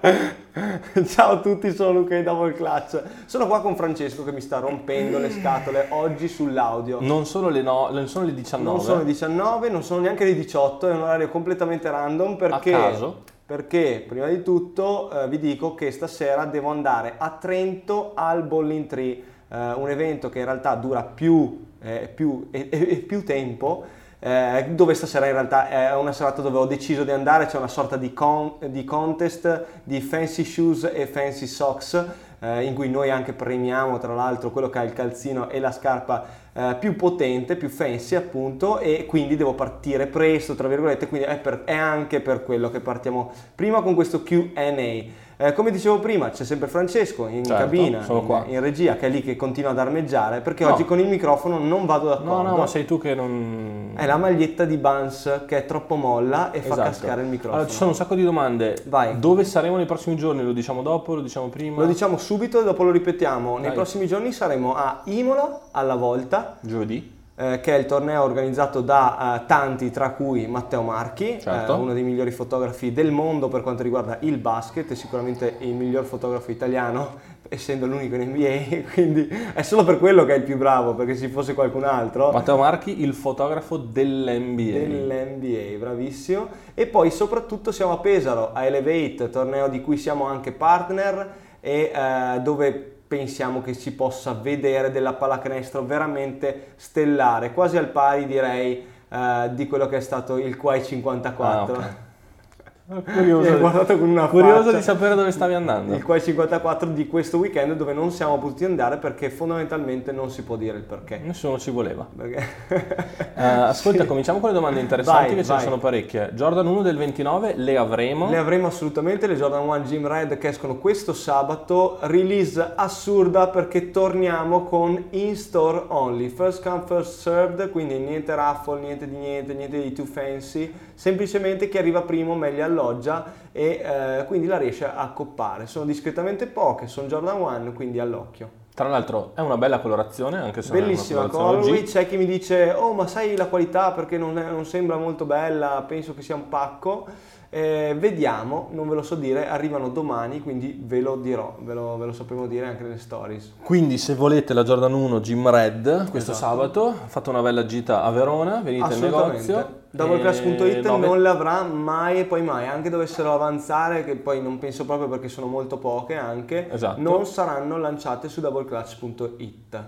Ciao a tutti, sono Luca di Double Clutch. Sono qua con Francesco che mi sta rompendo le scatole oggi sull'audio. Non sono le, no, non sono le 19. Non sono le 19, non sono neanche le 18, è un orario completamente random perché... A caso? Perché prima di tutto eh, vi dico che stasera devo andare a Trento al Bowling Tree, eh, un evento che in realtà dura più, eh, più, più tempo eh, dove stasera in realtà è una serata dove ho deciso di andare, c'è una sorta di, con, di contest di fancy shoes e fancy socks eh, in cui noi anche premiamo tra l'altro quello che ha il calzino e la scarpa eh, più potente, più fancy appunto e quindi devo partire presto tra virgolette, quindi è, per, è anche per quello che partiamo prima con questo Q&A. Eh, come dicevo prima, c'è sempre Francesco in certo, cabina, in, in, regia, che è lì che continua ad armeggiare, perché no. oggi con il microfono non vado d'accordo. No, no, ma sei tu che non... È la maglietta di Bans che è troppo molla e esatto. fa cascare il microfono. Allora, ci sono un sacco di domande. Vai. Dove saremo nei prossimi giorni? Lo diciamo dopo, lo diciamo prima? Lo diciamo subito e dopo lo ripetiamo. Nei Dai. prossimi giorni saremo a Imola, alla volta. Giovedì eh, che è il torneo organizzato da uh, tanti, tra cui Matteo Marchi, certo. eh, uno dei migliori fotografi del mondo per quanto riguarda il basket sicuramente il miglior fotografo italiano, essendo l'unico in NBA, quindi è solo per quello che è il più bravo, perché se fosse qualcun altro... Matteo Marchi, il fotografo dell'NBA. Dell'NBA, bravissimo. E poi soprattutto siamo a Pesaro, a Elevate, torneo di cui siamo anche partner e eh, dove pensiamo che si possa vedere della pallacanestro veramente stellare, quasi al pari direi uh, di quello che è stato il Quai 54. Ah, okay. Curioso, curioso di sapere dove stavi andando. Il Quai 54 di questo weekend dove non siamo potuti andare perché fondamentalmente non si può dire il perché. Nessuno ci voleva. uh, ascolta, sì. cominciamo con le domande interessanti vai, che ce ne sono parecchie. Jordan 1 del 29, le avremo? Le avremo assolutamente, le Jordan 1 Gym Red che escono questo sabato. Release assurda perché torniamo con in-store only. First come, first served, quindi niente raffle, niente di niente, niente di too fancy. Semplicemente chi arriva primo meglio allora alloggia e eh, quindi la riesce a coppare. Sono discretamente poche, sono Jordan 1, quindi all'occhio. Tra l'altro è una bella colorazione, anche se Bellissima colorway, c'è chi mi dice "Oh, ma sai la qualità perché non, è, non sembra molto bella, penso che sia un pacco". Eh, vediamo, non ve lo so dire, arrivano domani, quindi ve lo dirò, ve lo, ve lo sapremo dire anche nelle stories. Quindi se volete la Jordan 1 Gym Red questo esatto. sabato, fate una bella gita a Verona, venite al negozio. Doubleclass.it no, non l'avrà mai e poi mai, anche dovessero avanzare, che poi non penso proprio perché sono molto poche anche, esatto. non saranno lanciate su doubleclass.it.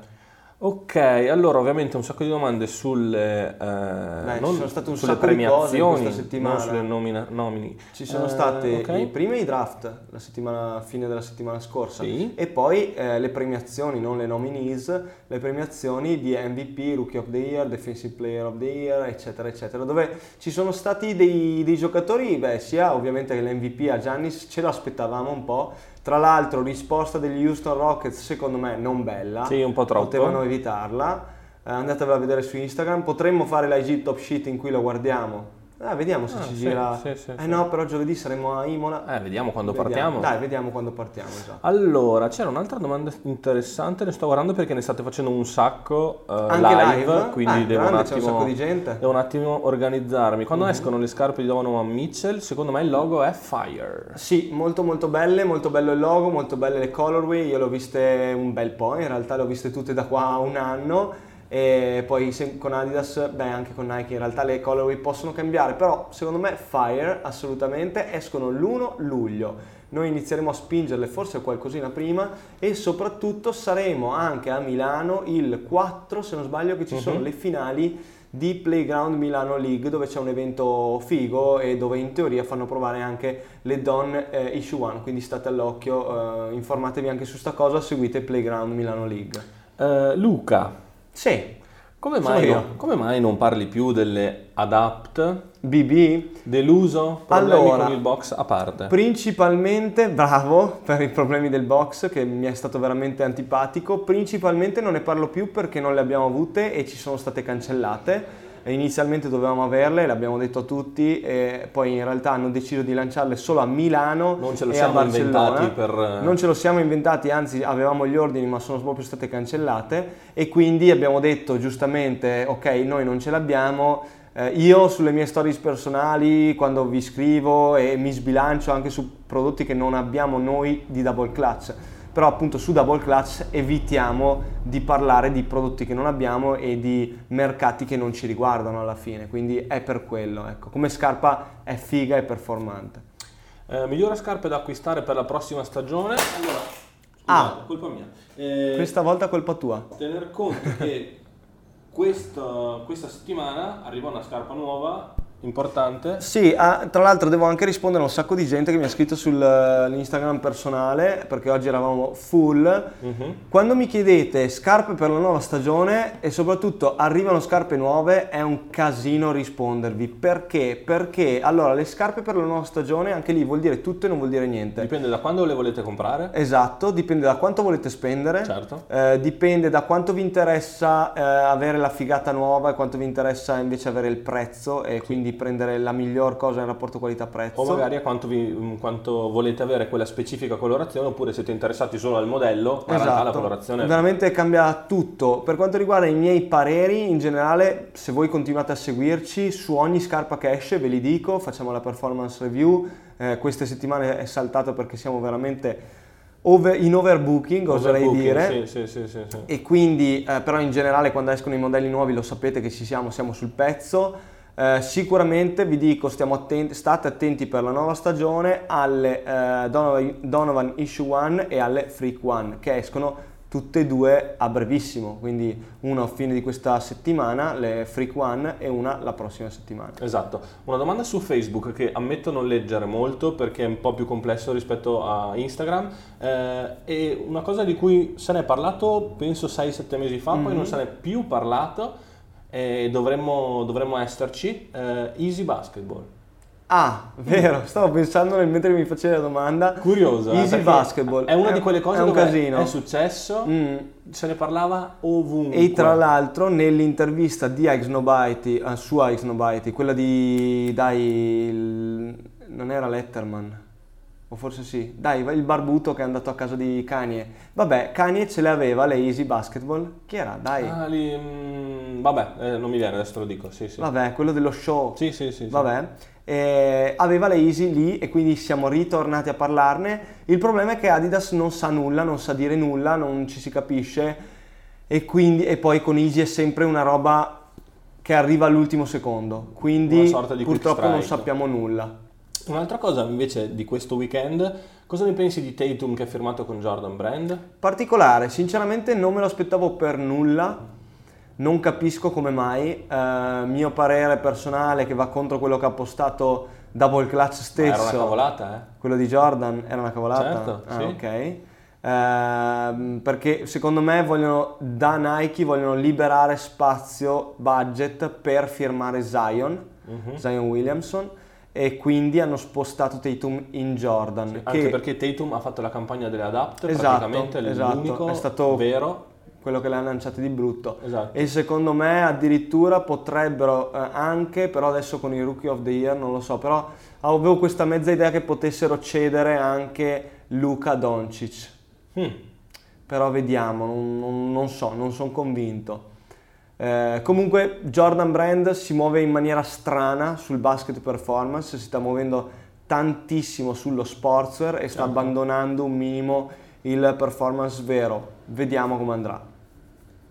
Ok, allora ovviamente un sacco di domande sulle, eh, Beh, sono state un sulle premiazioni, questa settimana. non sulle nomina, nomini. Ci sono eh, state okay. i primi draft la settimana, fine della settimana scorsa sì. e poi eh, le premiazioni, non le nominees, le premiazioni di MVP, Rookie of the Year, Defensive Player of the Year, eccetera, eccetera, dove ci sono stati dei, dei giocatori, beh, sia ovviamente che l'MVP a Giannis ce lo aspettavamo un po', tra l'altro, risposta degli Houston Rockets, secondo me, non bella. Sì, un po' troppo. Potevano evitarla. Eh, andatevela a vedere su Instagram. Potremmo fare l'IG Top Sheet in cui lo guardiamo Ah, vediamo se ah, ci sì, gira. Sì, sì, eh no, però giovedì saremo a Imola. Eh, vediamo quando vediamo. partiamo. Dai, vediamo quando partiamo. Esatto. Allora, c'era un'altra domanda interessante, ne sto guardando perché ne state facendo un sacco uh, Anche live, live, quindi ah, devo, grande, un attimo, un sacco di gente. devo un attimo organizzarmi. Quando mm-hmm. escono le scarpe di Donovan Mitchell, secondo me il logo è Fire. Sì, molto molto belle, molto bello il logo, molto belle le colorway. Io le ho viste un bel po', in realtà le ho viste tutte da qua a un anno e poi con Adidas, beh anche con Nike in realtà le colorway possono cambiare, però secondo me Fire assolutamente escono l'1 luglio. Noi inizieremo a spingerle forse qualcosina prima e soprattutto saremo anche a Milano il 4, se non sbaglio, che ci sono uh-huh. le finali di Playground Milano League dove c'è un evento figo e dove in teoria fanno provare anche le Don eh, Issue One, quindi state all'occhio, eh, informatevi anche su sta cosa, seguite Playground Milano League. Uh, Luca, sì. Come mai, come mai, non parli più delle adapt? BB? Deluso? Problemi allora, con il box a parte? Principalmente, bravo per i problemi del box che mi è stato veramente antipatico, principalmente non ne parlo più perché non le abbiamo avute e ci sono state cancellate inizialmente dovevamo averle, l'abbiamo detto a tutti, e poi in realtà hanno deciso di lanciarle solo a Milano non ce lo siamo inventati per... Non ce lo siamo inventati, anzi avevamo gli ordini ma sono proprio state cancellate. E quindi abbiamo detto giustamente ok noi non ce l'abbiamo, Eh, io sulle mie stories personali, quando vi scrivo e mi sbilancio anche su prodotti che non abbiamo noi di Double Clutch, però appunto su Double Clutch evitiamo di parlare di prodotti che non abbiamo e di mercati che non ci riguardano alla fine, quindi è per quello, ecco. come scarpa è figa e performante. Eh, migliore scarpe da acquistare per la prossima stagione? Allora, scusate, Ah. colpa mia. Eh, Questa volta colpa tua. tener conto che questa, questa settimana arriva una scarpa nuova, importante. Sì, ah, tra l'altro devo anche rispondere a un sacco di gente che mi ha scritto sull'Instagram personale, perché oggi eravamo full. Mhm. Quando mi chiedete scarpe per la nuova stagione e soprattutto arrivano scarpe nuove, è un casino rispondervi. Perché? Perché allora le scarpe per la nuova stagione, anche lì vuol dire tutto e non vuol dire niente. Dipende da quando le volete comprare. Esatto, dipende da quanto volete spendere, Certo. eh, dipende da quanto vi interessa eh, avere la figata nuova e quanto vi interessa invece avere il prezzo e quindi prendere la miglior cosa in rapporto qualità-prezzo. O magari a quanto, vi- mh, quanto volete avere quella specifica colorazione oppure siete interessati solo al modello, ma in realtà la Esatto, colorazione veramente cambia tutto. Per quanto riguarda i miei pareri, in generale, se voi continuate a seguirci, su ogni scarpa che esce, ve li dico, facciamo la performance review. Eh, queste settimane è saltato perché siamo veramente over- in overbooking, oserei Overbooking, dire. Sì, sì, sì, sì, sì. E quindi, eh, però in generale quando escono i modelli nuovi lo sapete che ci siamo, siamo sul pezzo. Eh, sicuramente vi dico, stiamo attenti, state attenti per la nuova stagione alle eh, Donovan, Donovan Issue One e alle Freak One che escono tutte e due a brevissimo, quindi una a fine di questa settimana, le Freak One e una la prossima settimana. Esatto. Una domanda su Facebook che ammetto non leggere molto perché è un po' più complesso rispetto a Instagram eh, e una cosa di cui se ne è parlato penso 6-7 mesi fa, poi non se ne è più parlato e dovremmo, dovremmo esserci. Eh, easy Basketball. Ah, vero, stavo pensando nel mentre mi facevi la domanda. Curiosa. eh, Easy Basketball. È una di quelle cose è un casino. è successo, Mm. se ne parlava ovunque. E tra l'altro nell'intervista di Ike Snowbite, eh, su Ike quella di, dai, il- non era Letterman, o forse sì, dai, il barbuto che è andato a casa di Kanye. Vabbè, Kanye ce le aveva le Easy Basketball, chi era? Dai, Ah, lì, mm, vabbè, eh, non mi viene, adesso te lo dico. Sì, sì. vabbè, quello dello show. Sì, sì, sì. Vabbè, eh, aveva le Easy lì e quindi siamo ritornati a parlarne. Il problema è che Adidas non sa nulla, non sa dire nulla, non ci si capisce e quindi e poi con Easy è sempre una roba che arriva all'ultimo secondo. Quindi purtroppo non sappiamo nulla. Un'altra cosa invece di questo weekend, cosa ne pensi di Tatum che ha firmato con Jordan Brand? Particolare, sinceramente non me lo aspettavo per nulla. Non capisco come mai. Eh, mio parere personale che va contro quello che ha postato Double Clutch stesso. Era una cavolata, eh? Quello di Jordan era una cavolata? Certo, ah, sì. ok. Ehm, perché secondo me vogliono, da Nike vogliono liberare spazio, budget per firmare Zion, Mhm. Zion Williamson, e quindi hanno spostato Tatum in Jordan. Anche che perché Tatum ha fatto la campagna delle adapt, Esatto, praticamente è esatto, l'unico è stato- vero. Quello che le hanno lanciate di brutto. Esatto. E secondo me addirittura potrebbero eh, anche, però adesso con il Rookie of the Year non lo so, però avevo questa mezza idea che potessero cedere anche Luca Doncic. Mm. Però vediamo, non, non- non so, non sono convinto. Eh, comunque Jordan Brand si muove in maniera strana sul basket performance, si sta muovendo tantissimo sullo sportswear e sta Certo. abbandonando un minimo il performance vero. Vediamo come andrà.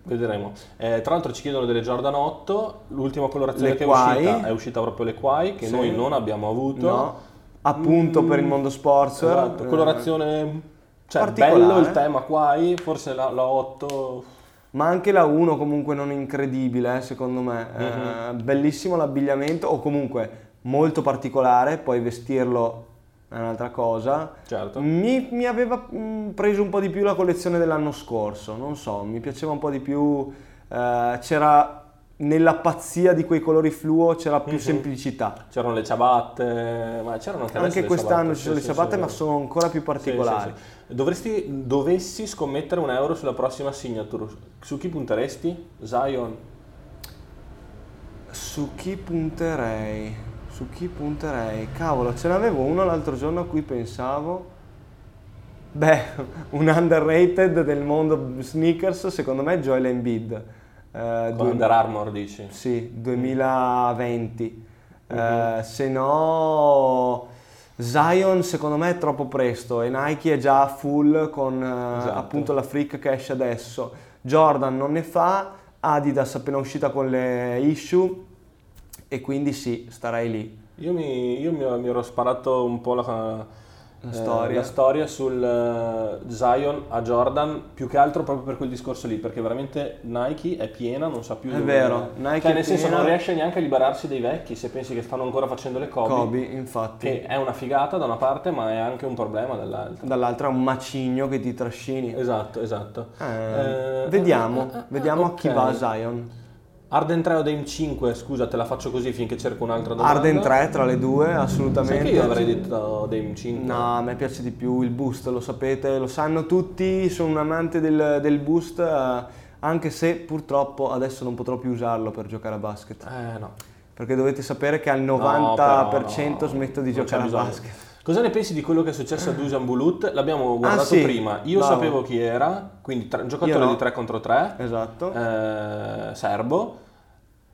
Vedremo. Eh, tra l'altro ci chiedono delle Jordan 8, l'ultima colorazione Le che è Quai. uscita è uscita proprio le Quai, che Sì. noi non abbiamo avuto. No, appunto Mm, per il mondo sportswear. Esatto, eh, colorazione... Cioè, bello il tema Quai, forse la, la 8... Ma anche la 1 comunque non incredibile, eh, secondo me. Eh, Mhm. bellissimo l'abbigliamento, o comunque molto particolare, poi vestirlo è un'altra cosa. Certo. Mi, mi aveva mm, preso un po' di più la collezione dell'anno scorso, non so, mi piaceva un po' di più, eh, c'era nella pazzia di quei colori fluo c'era più Mhm. semplicità. C'erano le ciabatte, ma c'erano anche Anche quest'anno ci sono le ciabatte, sì, ma sono ancora più particolari. sì. Dovresti, dovessi scommettere un euro sulla prossima signature, su chi punteresti? Zion? Su chi punterei? Su chi punterei? Cavolo, ce n'avevo uno l'altro giorno a cui pensavo. Beh, un underrated del mondo sneakers, secondo me è Joel Embiid. eh, Con Under Armour dici? sì, 2020. Eh, se no, Zion secondo me è troppo presto e Nike è già full con eh, Esatto. appunto la Freak che esce adesso. Jordan non ne fa, Adidas appena uscita con le issue e quindi sì, starei lì. Io mi, io mi- mi ero sparato un po' la, La eh, storia. la storia sul eh, Zion a Jordan, più che altro proprio per quel discorso lì, perché veramente Nike è piena, non sa più È vero, Nike cioè è nel senso piena. non riesce neanche a liberarsi dei vecchi, se pensi che stanno ancora facendo le Kobe, Kobe, infatti. che è una figata da una parte, ma è anche un problema dall'altra. Dall'altra è un macigno che ti trascini. Esatto, esatto. Eh, Eh, vediamo, eh, eh, vediamo a chi va Zion. Arden 3 o Dame 5, scusa, te la faccio così finché cerco un'altra domanda. Arden 3 tra le due, Sai assolutamente. che io avrei detto Dame 5? No, a me piace di più il boost, lo sapete, lo sanno tutti, sono un amante del, del boost, eh, anche se purtroppo adesso non potrò più usarlo per giocare a basket. Eh no. Perché dovete sapere che al No, 90% però no, smetto di non giocare a basket. Cosa ne pensi di quello che è successo a Dusan Bulut? L'abbiamo guardato Ah, sì, prima. Io bravo. sapevo chi era, quindi tre- giocatore Io no. di 3 contro 3, Esatto. eh, serbo,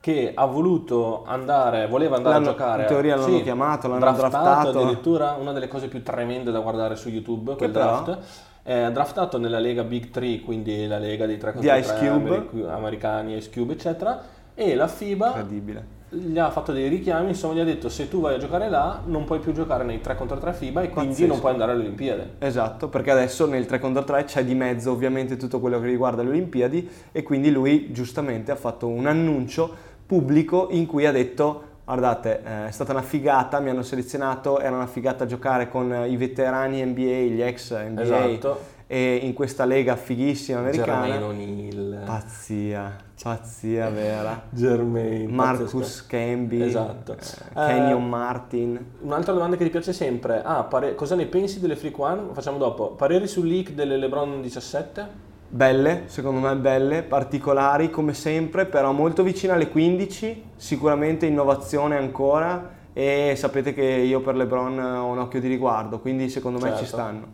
che ha voluto andare, voleva andare L'hanno- a giocare. in teoria l'hanno sì, chiamato, l'hanno draftato, draftato. addirittura una delle cose più tremende da guardare su YouTube, quel però? draft. È draftato nella Lega Big 3, quindi la Lega dei 3 Di contro Ice 3 Cube. americ- americani, Ice Cube, eccetera. E la FIBA Incredibile. Gli ha fatto dei richiami, insomma gli ha detto se tu vai a giocare là non puoi più giocare nei 3 contro 3 FIBA e quindi Pazzesco. non puoi andare alle Olimpiadi. Esatto, perché adesso nel 3 contro 3 c'è di mezzo ovviamente tutto quello che riguarda le Olimpiadi e quindi lui giustamente ha fatto un annuncio pubblico in cui ha detto guardate eh, è stata una figata, mi hanno selezionato, era una figata giocare con eh, i veterani NBA, gli ex NBA Esatto. E in questa lega fighissima americana. Jermaine O'Neal. Pazzia, pazzia vera. Jermaine. Marcus. Camby, Esatto. eh, Eh, Kenyon Martin. Un'altra domanda che ti piace sempre, ah, pare- cosa ne pensi delle Freak One? Facciamo dopo. Pareri sul leak delle LeBron 17? Belle, secondo me belle, particolari come sempre, però molto vicine alle 15, sicuramente innovazione ancora e sapete che io per LeBron ho un occhio di riguardo, quindi secondo me ci Certo. stanno.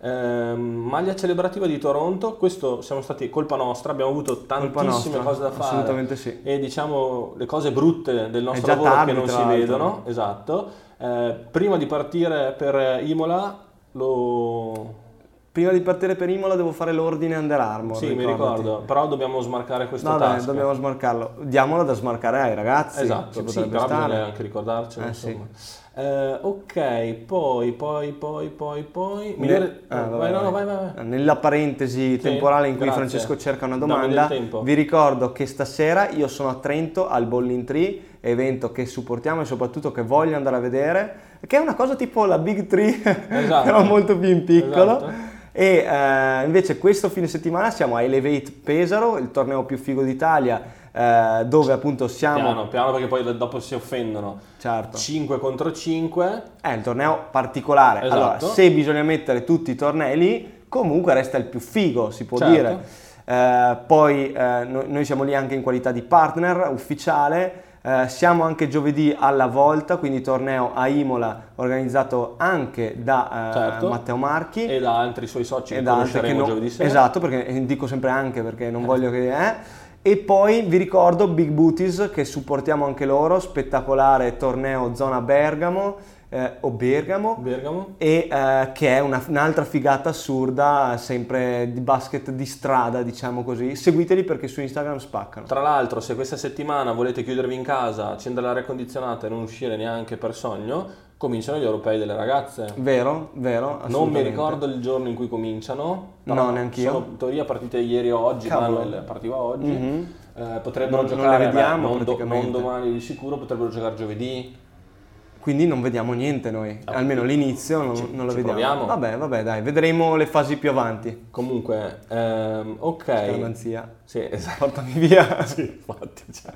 Ehm, maglia celebrativa di Toronto, questo siamo stati colpa nostra, abbiamo avuto tantissime nostra, cose da fare. assolutamente sì. E diciamo le cose brutte del nostro lavoro tardi, che non si vedono, esatto. Eh, prima di partire per Imola lo Prima di partire per Imola devo fare l'ordine Under Armour. Sì, mi ricordati. ricordo, però dobbiamo smarcare questo Vabbè, task. dobbiamo smarcarlo. Diamolo da smarcare ai ragazzi. Esatto, sì, però stare. bisogna anche ricordarcelo, Eh, insomma. Eh, ok, poi, poi, poi, poi, poi... Migliore... Ah, vai, no, vai. vai. Nella parentesi temporale in cui grazie. Francesco cerca una domanda, vi ricordo che stasera io sono a Trento al Bowling Tree, evento che supportiamo e soprattutto che voglio andare a vedere, che è una cosa tipo la Big Tree, Esatto. però molto più in piccolo. Esatto. E eh, invece questo fine settimana siamo a Elevate Pesaro, il torneo più figo d'Italia, eh, dove appunto siamo... Piano, piano perché poi dopo si offendono. Certo. 5 contro 5. È un torneo particolare. Esatto. Allora, se bisogna mettere tutti i tornei lì, comunque resta il più figo, si può Certo. dire. Eh, poi eh, no- noi siamo lì anche in qualità di partner ufficiale. Eh, siamo anche giovedì alla volta, quindi torneo a Imola organizzato anche da eh, Certo. Matteo Marchi E da altri suoi soci che e che conosceremo non- giovedì sera. Esatto, perché eh, dico sempre anche perché non voglio che. E poi vi ricordo Big Booties che supportiamo anche loro, spettacolare torneo zona Bergamo eh, o Bergamo Bergamo. e eh, che è una- un'altra figata assurda, sempre di basket di strada, diciamo così. Seguiteli perché su Instagram spaccano. Tra l'altro, se questa settimana volete chiudervi in casa, accendere l'aria condizionata e non uscire neanche per sogno, cominciano gli europei delle ragazze. Vero, vero. Non mi ricordo il giorno in cui cominciano. No, però neanch'io. Sono in teoria partite ieri o oggi, Cavolo. Manuel partiva oggi. Mhm. Eh, potrebbero Non- non giocare, le vediamo beh, non, do- non domani di sicuro, potrebbero giocare giovedì. Quindi non vediamo niente noi, Ah, almeno l'inizio non, ci- non lo vediamo. proviamo. Vabbè, vabbè, dai, vedremo le fasi più avanti. Comunque, ehm, ok. Scaramanzia. Sì, esatto. Portami via. Sì, infatti, cioè.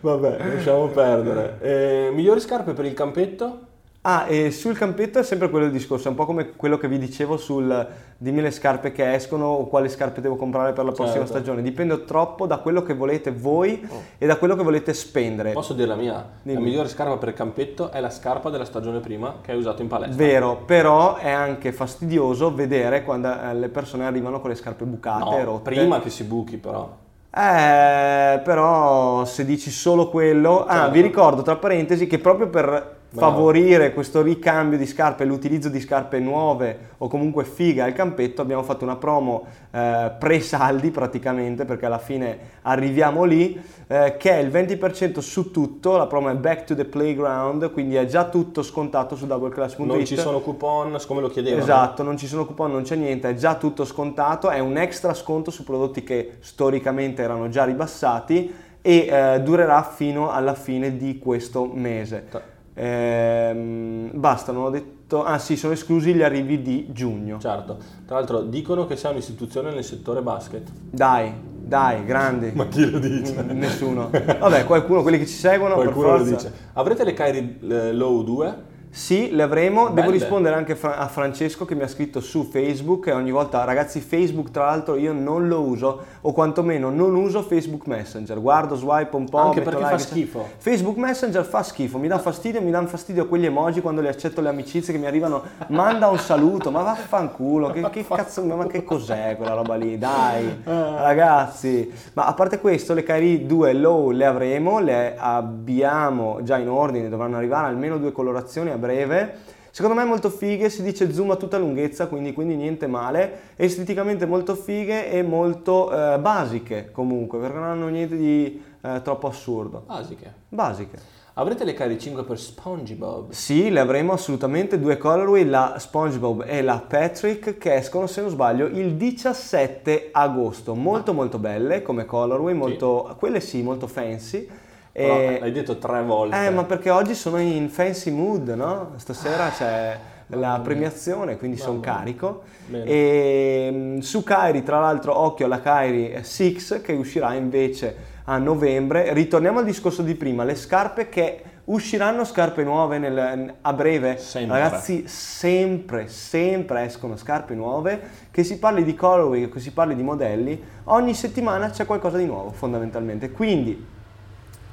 Vabbè, lasciamo perdere. Eh, migliori scarpe per il campetto? Ah, e sul campetto è sempre quello il discorso, è un po' come quello che vi dicevo sul dimmi le scarpe che escono o quali scarpe devo comprare per la prossima Certo. stagione. Dipende troppo da quello che volete voi e da quello che volete spendere. Posso dire la mia? La Dimmi. migliore scarpa per il campetto è la scarpa della stagione prima che hai usato in palestra. Vero, però è anche fastidioso vedere quando eh, le persone arrivano con le scarpe bucate, No, rotte. prima che si buchi però. Eh, però se dici solo quello... Ah, Certo. vi ricordo tra parentesi che proprio per Bravo. favorire questo ricambio di scarpe l'utilizzo di scarpe nuove o comunque figa al campetto abbiamo fatto una promo eh, pre-saldi praticamente perché alla fine arriviamo lì eh, che è il 20% su tutto, la promo è Back to the Playground quindi è già tutto scontato su doubleclass.it Non ci sono coupon, siccome lo chiedevano. Esatto, non ci sono coupon, non c'è niente, è già tutto scontato, è un extra sconto su prodotti che storicamente erano già ribassati e eh, durerà fino alla fine di questo mese. Ehm, basta, non ho detto... Ah sì, sono esclusi gli arrivi di giugno. Certo. Tra l'altro dicono che sei un'istituzione nel settore basket. Dai, dai, grandi. Ma chi lo dice? Nessuno. Vabbè, qualcuno, quelli che ci seguono, Qualcuno lo dice. Avrete le Kyrie eh, Low 2? Sì, le avremo. Devo Belle. rispondere anche a Francesco che mi ha scritto su Facebook e ogni volta, ragazzi, Facebook tra l'altro io non lo uso o quantomeno non uso Facebook Messenger. Guardo, swipe un po'. Anche metto perché fa like, schifo. Facebook Messenger fa schifo, mi dà fastidio, mi danno fastidio quegli emoji quando li accetto le amicizie che mi arrivano, manda un saluto, ma vaffanculo, che, che cazzo, ma che cos'è quella roba lì? Dai, ragazzi. Ma a parte questo, le Kyrie 2 Low le avremo, le abbiamo già in ordine, dovranno arrivare almeno due colorazioni breve. Secondo me molto fighe, si dice zoom a tutta lunghezza, quindi, quindi niente male, esteticamente molto fighe e molto eh, basiche comunque, perché non hanno niente di eh, troppo assurdo. Basiche. Basiche. Avrete le Kyrie 5 per SpongeBob? Sì, le avremo assolutamente due colorway, la SpongeBob e la Patrick, che escono se non sbaglio il 17 agosto. Molto molto belle come colorway, molto, quelle sì, molto fancy. Però E- l'hai detto tre volte. eh, ma perché oggi sono in fancy mood, no? Stasera c'è la premiazione, quindi sono carico. Bene. E mm, su Kairi, tra l'altro, occhio alla Kairi 6 che uscirà invece a novembre. Ritorniamo al discorso di prima, le scarpe che usciranno scarpe nuove nel- a breve. Sempre. Ragazzi, sempre, sempre escono scarpe nuove. Che si parli di colorway, che si parli di modelli, ogni settimana c'è qualcosa di nuovo, fondamentalmente. Quindi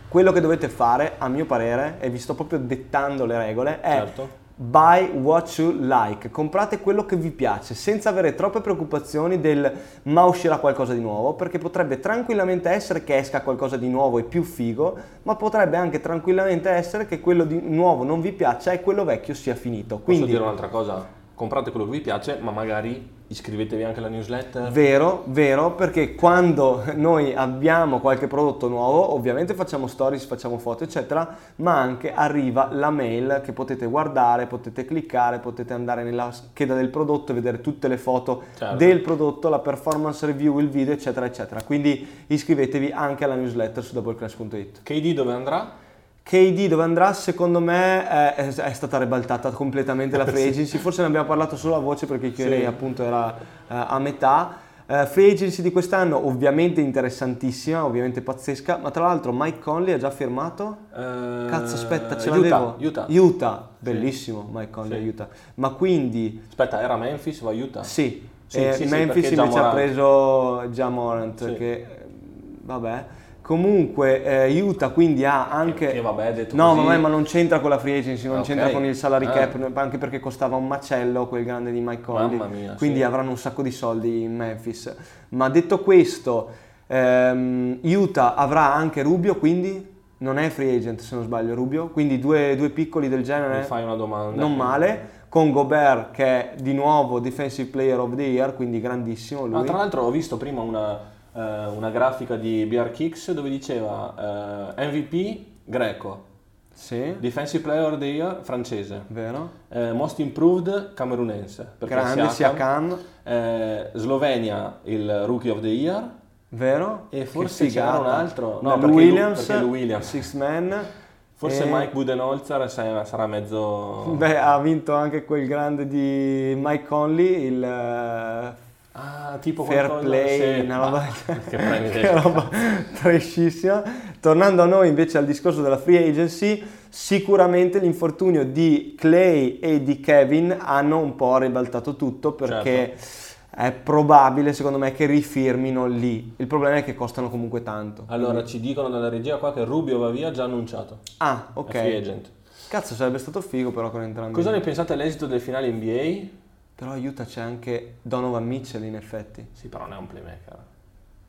quello che dovete fare, a mio parere, e vi sto proprio dettando le regole, è Certo. buy what you like. Comprate quello che vi piace, senza avere troppe preoccupazioni del ma uscirà qualcosa di nuovo, perché potrebbe tranquillamente essere che esca qualcosa di nuovo e più figo, ma potrebbe anche tranquillamente essere che quello di nuovo non vi piaccia e quello vecchio sia finito. Posso Quindi dire un'altra cosa? Comprate quello che vi piace, ma magari iscrivetevi anche alla newsletter. Vero, vero, perché quando noi abbiamo qualche prodotto nuovo, ovviamente facciamo stories, facciamo foto, eccetera, ma anche arriva la mail che potete guardare, potete cliccare, potete andare nella scheda del prodotto e vedere tutte le foto Certo. del prodotto, la performance review, il video, eccetera, eccetera. Quindi iscrivetevi anche alla newsletter su doubleclass.it. KD dove andrà? KD dove andrà secondo me è, è- stata ribaltata completamente la free agency, forse ne abbiamo parlato solo a voce perché Q&A Sì. appunto era eh, a metà. Eh, free agency di quest'anno ovviamente interessantissima, ovviamente pazzesca, ma tra l'altro Mike Conley ha già firmato? Eh, Cazzo aspetta, ce Utah, l'avevo. Utah. Utah, bellissimo Mike Conley Sì. Utah. Ma quindi Aspetta, era Memphis o Utah? sì, Sì, eh, sì, sì, Memphis invece ha preso già Morant Sì. che eh, vabbè. Comunque eh, Utah quindi ha anche che vabbè, detto No, vabbè, ma non c'entra con la free agency, non Ok. c'entra con il salary Ah. cap, anche perché costava un macello quel grande di Mike Conley. Mamma mia, quindi sì. avranno un sacco di soldi in Memphis. Ma detto questo, ehm, Utah avrà anche Rubio, quindi non è free agent se non sbaglio Rubio, quindi due, due piccoli del genere Mi fai una domanda. non male. Con Gobert che è di nuovo Defensive Player of the Year, quindi grandissimo lui. Ah, tra l'altro ho visto prima una, eh, una grafica di BR Kicks dove diceva eh, MVP greco, Sì, Defensive Player of the Year francese, vero. eh, Most Improved camerunense, Grande Siakam, eh, Slovenia il Rookie of the Year. Vero. e forse c'era un altro, Lou no perché Lu- Williams, Lou Williams. Six Man. Forse E- Mike Budenholzer sarà sarà mezzo... Beh, ha vinto anche quel grande di Mike Conley, il eh, Ah, tipo Fair qualcosa- Play, sì, una roba, che roba trashissima. Tornando a noi invece al discorso della free agency, sicuramente l'infortunio di Clay e di Kevin hanno un po' ribaltato tutto perché Certo. è probabile secondo me che rifirmino lì. Il problema è che costano comunque tanto. Allora, ci dicono dalla regia qua che Rubio va via già annunciato. Ah, È free ok. agent. Cazzo, sarebbe stato figo però con entrambi. Cosa ne pensate dell'esito del finale NBA? Però aiuta c'è anche Donovan Mitchell in effetti. Sì, però non è un playmaker.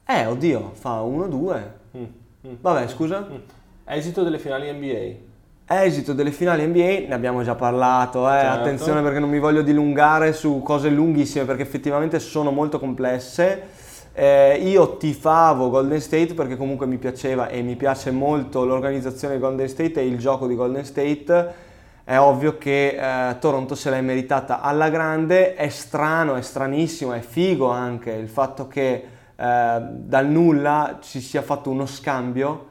Eh, oddio, fa 1-2. Mm, mm. Vabbè, scusa. Mm. Esito delle finali NBA. Esito delle finali NBA, ne abbiamo già parlato, eh. Certo. attenzione perché non mi voglio dilungare su cose lunghissime perché effettivamente sono molto complesse. Eh, io tifavo Golden State perché comunque mi piaceva e mi piace molto l'organizzazione di Golden State e il gioco di Golden State. È ovvio che eh, Toronto se l'è meritata alla grande, è strano, è stranissimo, è figo anche il fatto che eh, dal nulla ci sia fatto uno scambio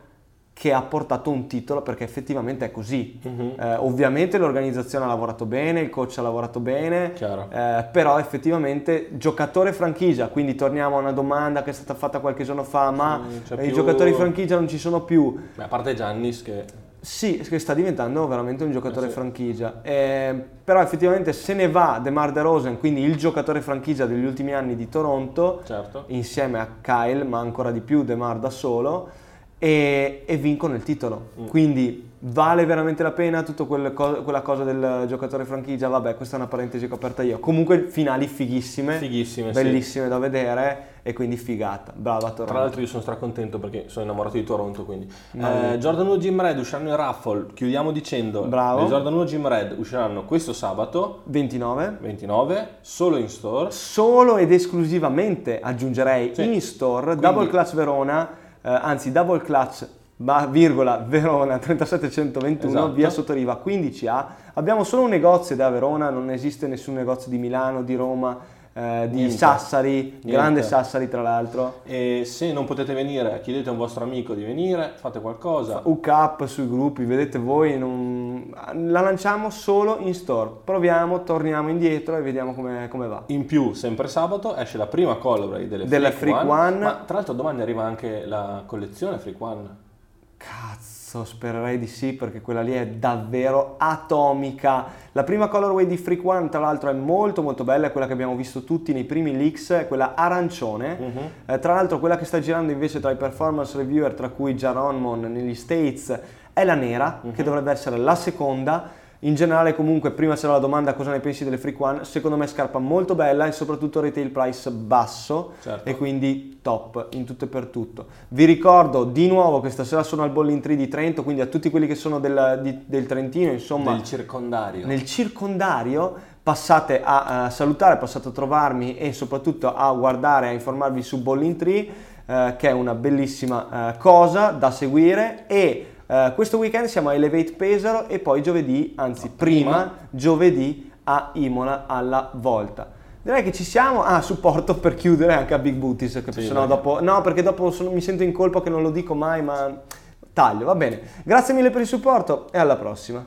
che ha portato un titolo perché effettivamente è così. Mhm. Eh, ovviamente l'organizzazione ha lavorato bene, il coach ha lavorato bene, eh, però effettivamente giocatore franchigia, quindi torniamo a una domanda che è stata fatta qualche giorno fa, ma i più- giocatori franchigia non ci sono più. Beh, a parte Giannis che... Sì, che sta diventando veramente un giocatore Eh sì. franchigia. Eh, però effettivamente se ne va DeMar DeRozan, quindi il giocatore franchigia degli ultimi anni di Toronto, Certo. insieme a Kyle, ma ancora di più DeMar da solo, e, e vincono il titolo. Mm. Quindi vale veramente la pena tutta quel co- quella cosa del giocatore franchigia? Vabbè, questa è una parentesi che ho aperta io. Comunque finali fighissime, Fighissime, sì. bellissime da vedere e quindi figata. Brava Toronto. Tra l'altro io sono stracontento perché sono innamorato di Toronto, quindi. Eh, Jordan 1 Jim Red usciranno in raffle, chiudiamo dicendo Bravo. le Jordan 1 Jim Red usciranno questo sabato 29. 29, solo in store. Solo ed esclusivamente aggiungerei Sì. in store Quindi- Double Clutch Verona, eh, anzi Double Clutch ma- virgola Verona 37121 Esatto. via Sottoriva 15A. Abbiamo solo un negozio da Verona, non esiste nessun negozio di Milano, di Roma, eh, di Niente. Sassari, grande Niente. Sassari tra l'altro. E se non potete venire, chiedete a un vostro amico di venire, fate qualcosa. Hook up sui gruppi, vedete voi, non- la lanciamo solo in store. Proviamo, torniamo indietro e vediamo come, come va. In più, sempre sabato, esce la prima Colorway delle Della Freak, Freak One. One. Ma tra l'altro domani arriva anche la collezione Freak One. Cazzo, spererei di sì perché quella lì è davvero atomica. La prima colorway di Freak One, tra l'altro, è molto molto bella, è quella che abbiamo visto tutti nei primi leaks, è quella arancione. Mhm. Eh, tra l'altro, quella che sta girando invece tra i performance reviewer, tra cui Jaron Mon negli States, è la nera, Mhm. che dovrebbe essere la seconda. In generale, comunque, prima c'era la domanda cosa ne pensi delle Freak One. Secondo me, scarpa molto bella e soprattutto retail price basso Certo. e quindi top in tutto e per tutto. Vi ricordo di nuovo che stasera sono al Bowling Tree di Trento, quindi a tutti quelli che sono del, di- del Trentino, insomma, Del circondario. nel circondario, passate a, a salutare, passate a trovarmi e soprattutto a guardare, a informarvi su Bowling Tree, eh, che è una bellissima eh, cosa da seguire e eh, questo weekend siamo a Elevate Pesaro e poi giovedì, anzi prima, prima. giovedì a Imola alla volta. Direi che ci siamo. Ah, supporto per chiudere anche a Big Booties, che Sì, dai. dopo. No, perché dopo sono- mi sento in colpa che non lo dico mai, ma taglio, va bene. Grazie mille per il supporto e alla prossima.